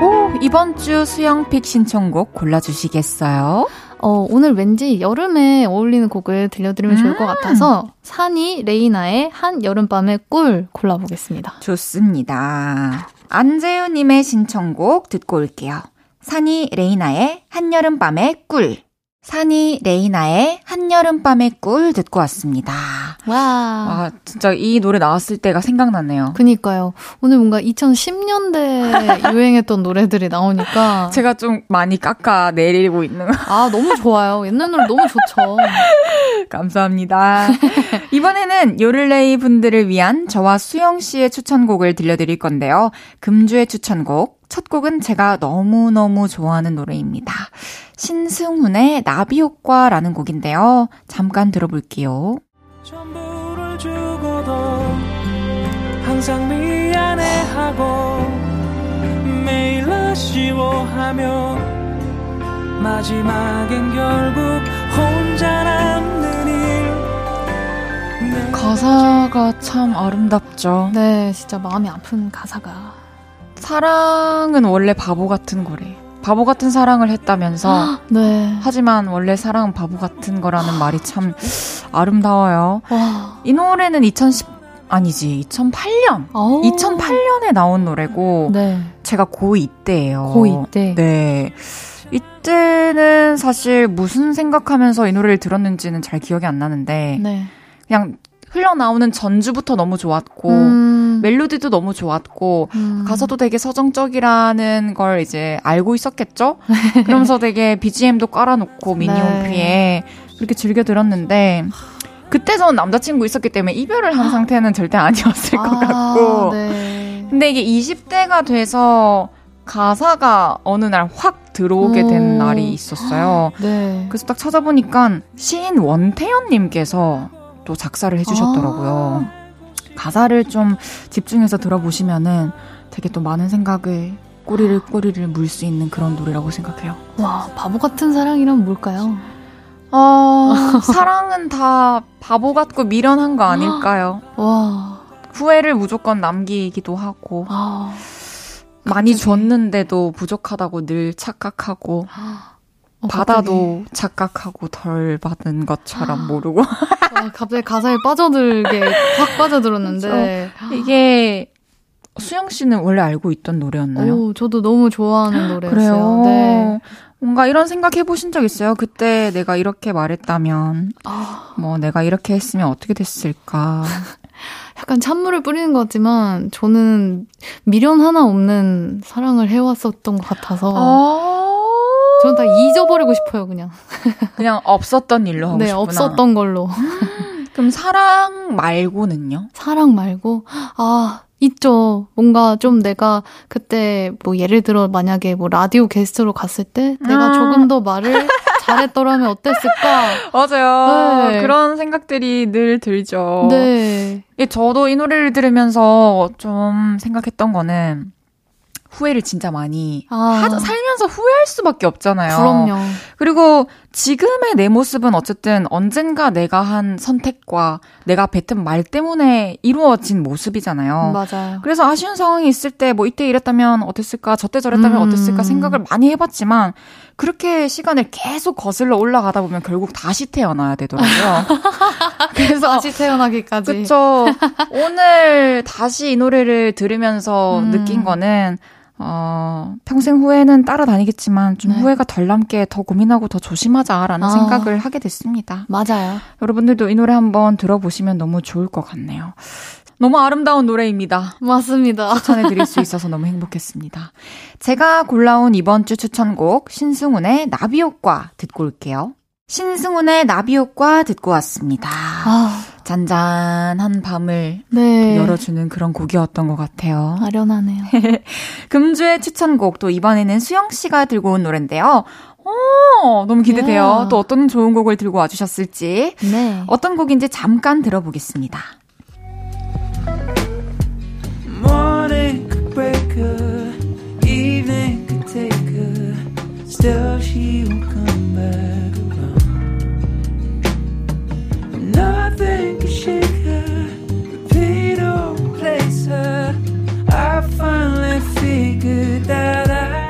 오, 이번 주 수영픽 신청곡 골라주시겠어요? 어, 오늘 왠지 여름에 어울리는 곡을 들려드리면 좋을 것 음. 같아서 산이 레이나의 한 여름밤의 꿀 골라보겠습니다. 좋습니다. 안재우님의 신청곡 듣고 올게요. 산이 레이나의 한여름밤의 꿀. 산이 레이나의 한여름밤의 꿀 듣고 왔습니다. 와. 아, 진짜 이 노래 나왔을 때가 생각나네요. 그니까요. 오늘 뭔가 2010년대 <laughs> 유행했던 노래들이 나오니까. 제가 좀 많이 깎아 내리고 있는. 아, 너무 좋아요. 옛날 노래 너무 좋죠. <laughs> 감사합니다. 이번에는 요를레이 분들을 위한 저와 수영 씨의 추천곡을 들려드릴 건데요. 금주의 추천곡. 첫 곡은 제가 너무너무 좋아하는 노래입니다. 신승훈의 나비 효과라는 곡인데요. 잠깐 들어볼게요. 전부를 주고도 항상 미안해하고 매일 아쉬워하며 마지막엔 결국 혼자 남는 일 가사가 참 아름답죠. 네, 진짜 마음이 아픈 가사가. 사랑은 원래 바보 같은 거래. 바보 같은 사랑을 했다면서. <gasps> 네. 하지만 원래 사랑은 바보 같은 거라는 말이 참 아름다워요. 와. 이 노래는 2010 아니지 2008년. 오. 2008년에 나온 노래고 네. 제가 고2 때예요. 고2 때. 네. 이때는 사실 무슨 생각하면서 이 노래를 들었는지는 잘 기억이 안 나는데 네. 그냥 흘러나오는 전주부터 너무 좋았고 음. 멜로디도 너무 좋았고 음. 가사도 되게 서정적이라는 걸 이제 알고 있었겠죠. <laughs> 그러면서 되게 BGM도 깔아놓고 미니홈피에 그렇게 즐겨 들었는데 그때 전 남자친구 있었기 때문에 이별을 한 상태는 절대 아니었을 것 같고. 네. 근데 이게 20대가 돼서 가사가 어느 날 확 들어오게 된 오. 날이 있었어요. <gasps> 네. 그래서 딱 찾아보니까 시인 원태연님께서 또 작사를 해주셨더라고요. 가사를 좀 집중해서 들어보시면은 되게 또 많은 생각을 꼬리를 꼬리를 물 수 있는 그런 노래라고 생각해요. 와, 바보 같은 사랑이란 뭘까요? 어, 사랑은 다 바보 같고 미련한 거 아닐까요? <gasps> 와. 후회를 무조건 남기기도 하고 아. 많이. 줬는데도 부족하다고 늘 착각하고 어, 받아도 착각하고 덜 받은 것처럼 모르고 갑자기, <laughs> 와, 갑자기 가사에 빠져들게 확 빠져들었는데. 이게 수영 씨는 원래 알고 있던 노래였나요? 오, 저도 너무 좋아하는 노래였어요. 그래요. 네. 뭔가 이런 생각 해보신 적 있어요? 그때 내가 이렇게 말했다면, 아, 뭐 내가 이렇게 했으면 어떻게 됐을까? <laughs> 약간 찬물을 뿌리는 것 같지만 저는 미련 하나 없는 사랑을 해왔었던 것 같아서 아, 저는 다 잊어버리고 싶어요, 그냥. <laughs> 그냥 없었던 일로 하고 네, 싶구나. 없었던 걸로. <laughs> 그럼 사랑 말고는요? 사랑 말고 아 있죠. 뭔가 좀 내가 그때 뭐 예를 들어 만약에 뭐 라디오 게스트로 갔을 때 내가 아. 조금 더 말을 잘했더라면 어땠을까? <laughs> 맞아요. 네. 그런 생각들이 늘 들죠. 네. 예, 저도 이 노래를 들으면서 좀 생각했던 거는 후회를 진짜 많이 아. 하자, 살면서 후회할 수밖에 없잖아요. 그럼요. 그리고 지금의 내 모습은 어쨌든 언젠가 내가 한 선택과 내가 뱉은 말 때문에 이루어진 모습이잖아요. 맞아요. 그래서 아쉬운 상황이 있을 때 뭐 이때 이랬다면 어땠을까 저때 저랬다면 음. 어땠을까 생각을 많이 해봤지만 그렇게 시간을 계속 거슬러 올라가다 보면 결국 다시 태어나야 되더라고요. <laughs> 그래서 다시 태어나기까지. 그쵸. 오늘 다시 이 노래를 들으면서 음. 느낀 거는, 어, 평생 후회는 따라다니겠지만, 좀 네. 후회가 덜 남게 더 고민하고 더 조심하자라는 아. 생각을 하게 됐습니다. 맞아요. 여러분들도 이 노래 한번 들어보시면 너무 좋을 것 같네요. 너무 아름다운 노래입니다. 맞습니다. 추천해 드릴 수 있어서 너무 행복했습니다. 제가 골라온 이번 주 추천곡, 신승훈의 나비효과 듣고 올게요. 신승훈의 나비효과 듣고 왔습니다. 아, 잔잔한 밤을 네. 열어주는 그런 곡이었던 것 같아요. 아련하네요. <laughs> 금주의 추천곡 또 이번에는 수영 씨가 들고 온 노래인데요. 오, 너무 기대돼요. 야. 또 어떤 좋은 곡을 들고 와주셨을지 네. 어떤 곡인지 잠깐 들어보겠습니다. Morning could break her, evening could take her. Still, she won't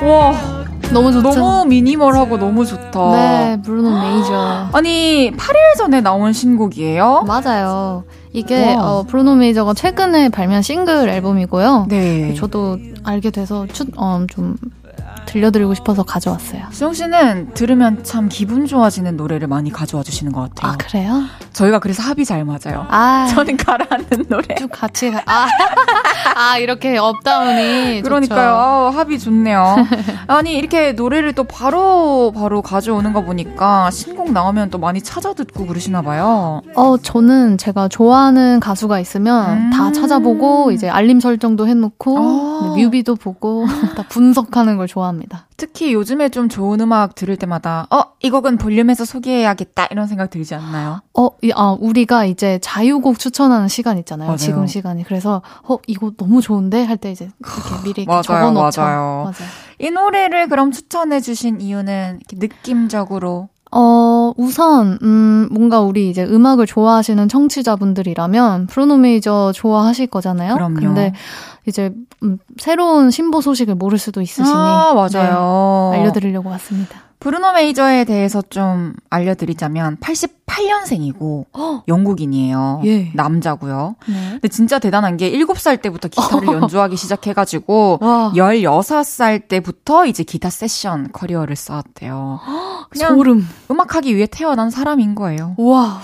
와, 너무 좋죠. 너무 미니멀하고 너무 좋다. 네, 브루노 메이저. 아니, 8일 전에 나온 신곡이에요? 맞아요. 이게 와. 어, 브루노 메이저가 최근에 발매한 싱글 앨범이고요. 네. 저도 알게 돼서 추, 어, 좀 들려드리고 싶어서 가져왔어요. 수영 씨는 들으면 참 기분 좋아지는 노래를 많이 가져와 주시는 것 같아요. 아 그래요? 저희가 그래서 합이 잘 맞아요. 아 저는 가라앉는 노래. 좀 같이 가. 아, 아 이렇게 up down이 그러니까요. 아, 합이 좋네요. 아니 이렇게 노래를 또 바로 바로 가져오는 거 보니까 신곡 나오면 또 많이 찾아 듣고 그러시나 봐요. 어 저는 제가 좋아하는 가수가 있으면 음. 다 찾아보고 이제 알림 설정도 해놓고 아. 네, 뮤비도 보고 <laughs> 다 분석하는 걸 좋아 합니다. 특히 요즘에 좀 좋은 음악 들을 때마다 어, 이 곡은 볼륨에서 소개해야겠다 이런 생각 들지 않나요? 어, 이- 아, 우리가 이제 자유곡 추천하는 시간 있잖아요. 맞아요. 지금 시간이. 그래서, 어, 이거 너무 좋은데? 할 때 이제 이렇게 미리 맞아요, 적어 놓죠. 맞아요. 맞아요. 이 노래를 그럼 추천해 주신 이유는 느낌적으로 어, 우선, 음, 뭔가 우리 이제 음악을 좋아하시는 청취자분들이라면 브루노 메이저 좋아하실 거잖아요. 그럼요. 근데 이제, 음, 새로운 신보 소식을 모를 수도 있으시니. 아, 맞아요. 네, 알려드리려고 왔습니다. 브루노 메이저에 대해서 좀 알려드리자면 88년생이고 영국인이에요. 예. 남자고요. 네. 근데 진짜 대단한 게 7살 때부터 기타를 <laughs> 연주하기 시작해가지고 와. 16살 때부터 이제 기타 세션 커리어를 쌓았대요. <gasps> 그냥 소름. 음악하기 위해 태어난 사람인 거예요. 와.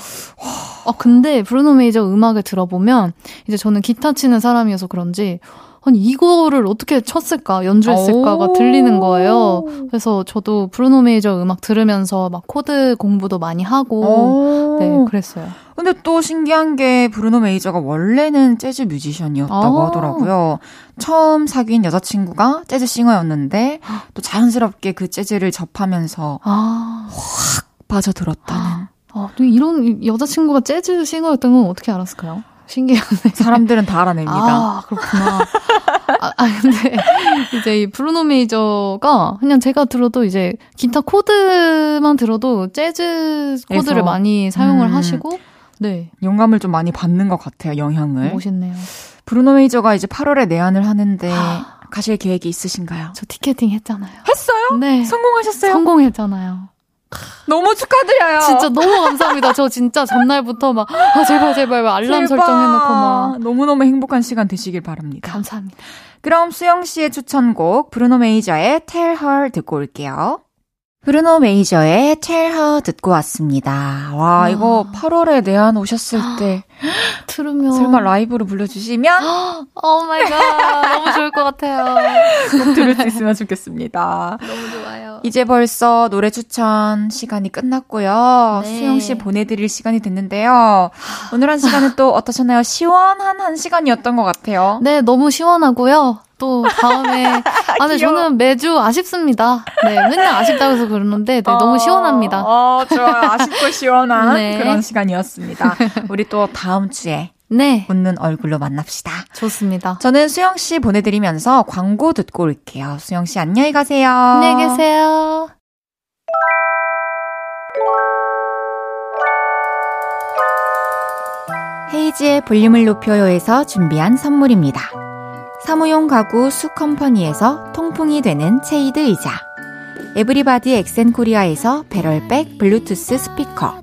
아, 근데 브루노 메이저 음악을 들어보면 이제 저는 기타 치는 사람이어서 그런지 아니 이거를 어떻게 쳤을까 연주했을까가 들리는 거예요. 그래서 저도 브루노 메이저 음악 들으면서 막 코드 공부도 많이 하고 네 그랬어요. 근데 또 신기한 게 브루노 메이저가 원래는 재즈 뮤지션이었다고 아. 하더라고요. 처음 사귄 여자친구가 재즈 싱어였는데 <gasps> 또 자연스럽게 그 재즈를 접하면서 아, 빠져들었다는. 아, 또 이런 여자친구가 재즈 싱어였던 건 어떻게 알았을까요? 신기하네. 사람들은 다 알아냅니다. 아, 그렇구나. 아, 아, 근데 이제 이 브루노 메이저가 그냥 제가 들어도 이제 기타 코드만 들어도 재즈 코드를 에서. 많이 사용을 음. 하시고 네. 영감을 좀 많이 받는 것 같아요, 영향을. 멋있네요. 브루노 메이저가 이제 8월에 내한을 하는데 아. 가실 계획이 있으신가요? 저 티켓팅 했잖아요. 했어요? 네. 성공하셨어요? 성공했잖아요. 너무 축하드려요. 진짜 너무 감사합니다. 저 진짜 전날부터 막, 아, 제발, 제발, 막 알람 제발. 설정해놓고 막. 너무너무 행복한 시간 되시길 바랍니다. 감사합니다. 그럼 수영 씨의 추천곡 브루노 메이저의 Tell Her 듣고 올게요. 브루노 메이저의 Tell Her 듣고 왔습니다. 와, 아. 이거 8월에 내한 오셨을 때 들으면. 설마 라이브로 불러주시면 Oh my god. 너무 좋을 것 같아요. <laughs> 꼭 들을 수 있으면 좋겠습니다. 너무 좋아요. 이제 벌써 노래 추천 시간이 끝났고요. 네. 수영 씨 보내드릴 시간이 됐는데요. 오늘 한 시간은 또 어떠셨나요? 시원한 한 시간이었던 것 같아요. 네, 너무 시원하고요. 또 다음에 <laughs> 아, 네, 귀여워. 저는 매주 아쉽습니다. 네, 맨날 아쉽다고 해서 그러는데 네, 너무 시원합니다. 어, 좋아요. 아쉽고 시원한 <laughs> 네. 그런 시간이었습니다. 우리 또 다음 주에 네, 웃는 얼굴로 만납시다. 좋습니다. 저는 수영 씨 보내드리면서 광고 듣고 올게요. 수영 씨 안녕히 가세요. 안녕히 계세요. 헤이지의 볼륨을 높여요에서 준비한 선물입니다. 사무용 가구 수컴퍼니에서 통풍이 되는 체이드 의자 에브리바디 엑센코리아에서 배럴백 블루투스 스피커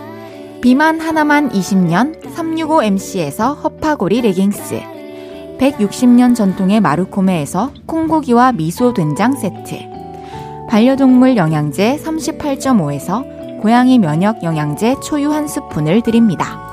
비만 하나만 20년 365MC에서 허파고리 레깅스. 160년 전통의 마루코메에서 콩고기와 미소 된장 세트. 반려동물 영양제 38.5에서 고양이 면역 영양제 초유 한 스푼을 드립니다.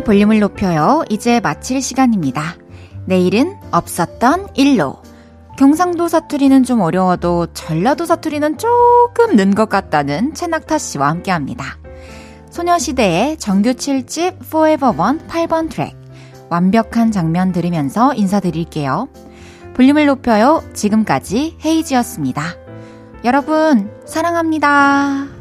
볼륨을 높여요. 이제 마칠 시간입니다. 내일은 없었던 일로. 경상도 사투리는 좀 어려워도 전라도 사투리는 조금 는 것 같다는 최낙타 씨와 함께 합니다. 소녀시대의 정규 7집 Forever One 8번 트랙. 완벽한 장면 들으면서 인사드릴게요. 볼륨을 높여요. 지금까지 헤이지였습니다. 여러분, 사랑합니다.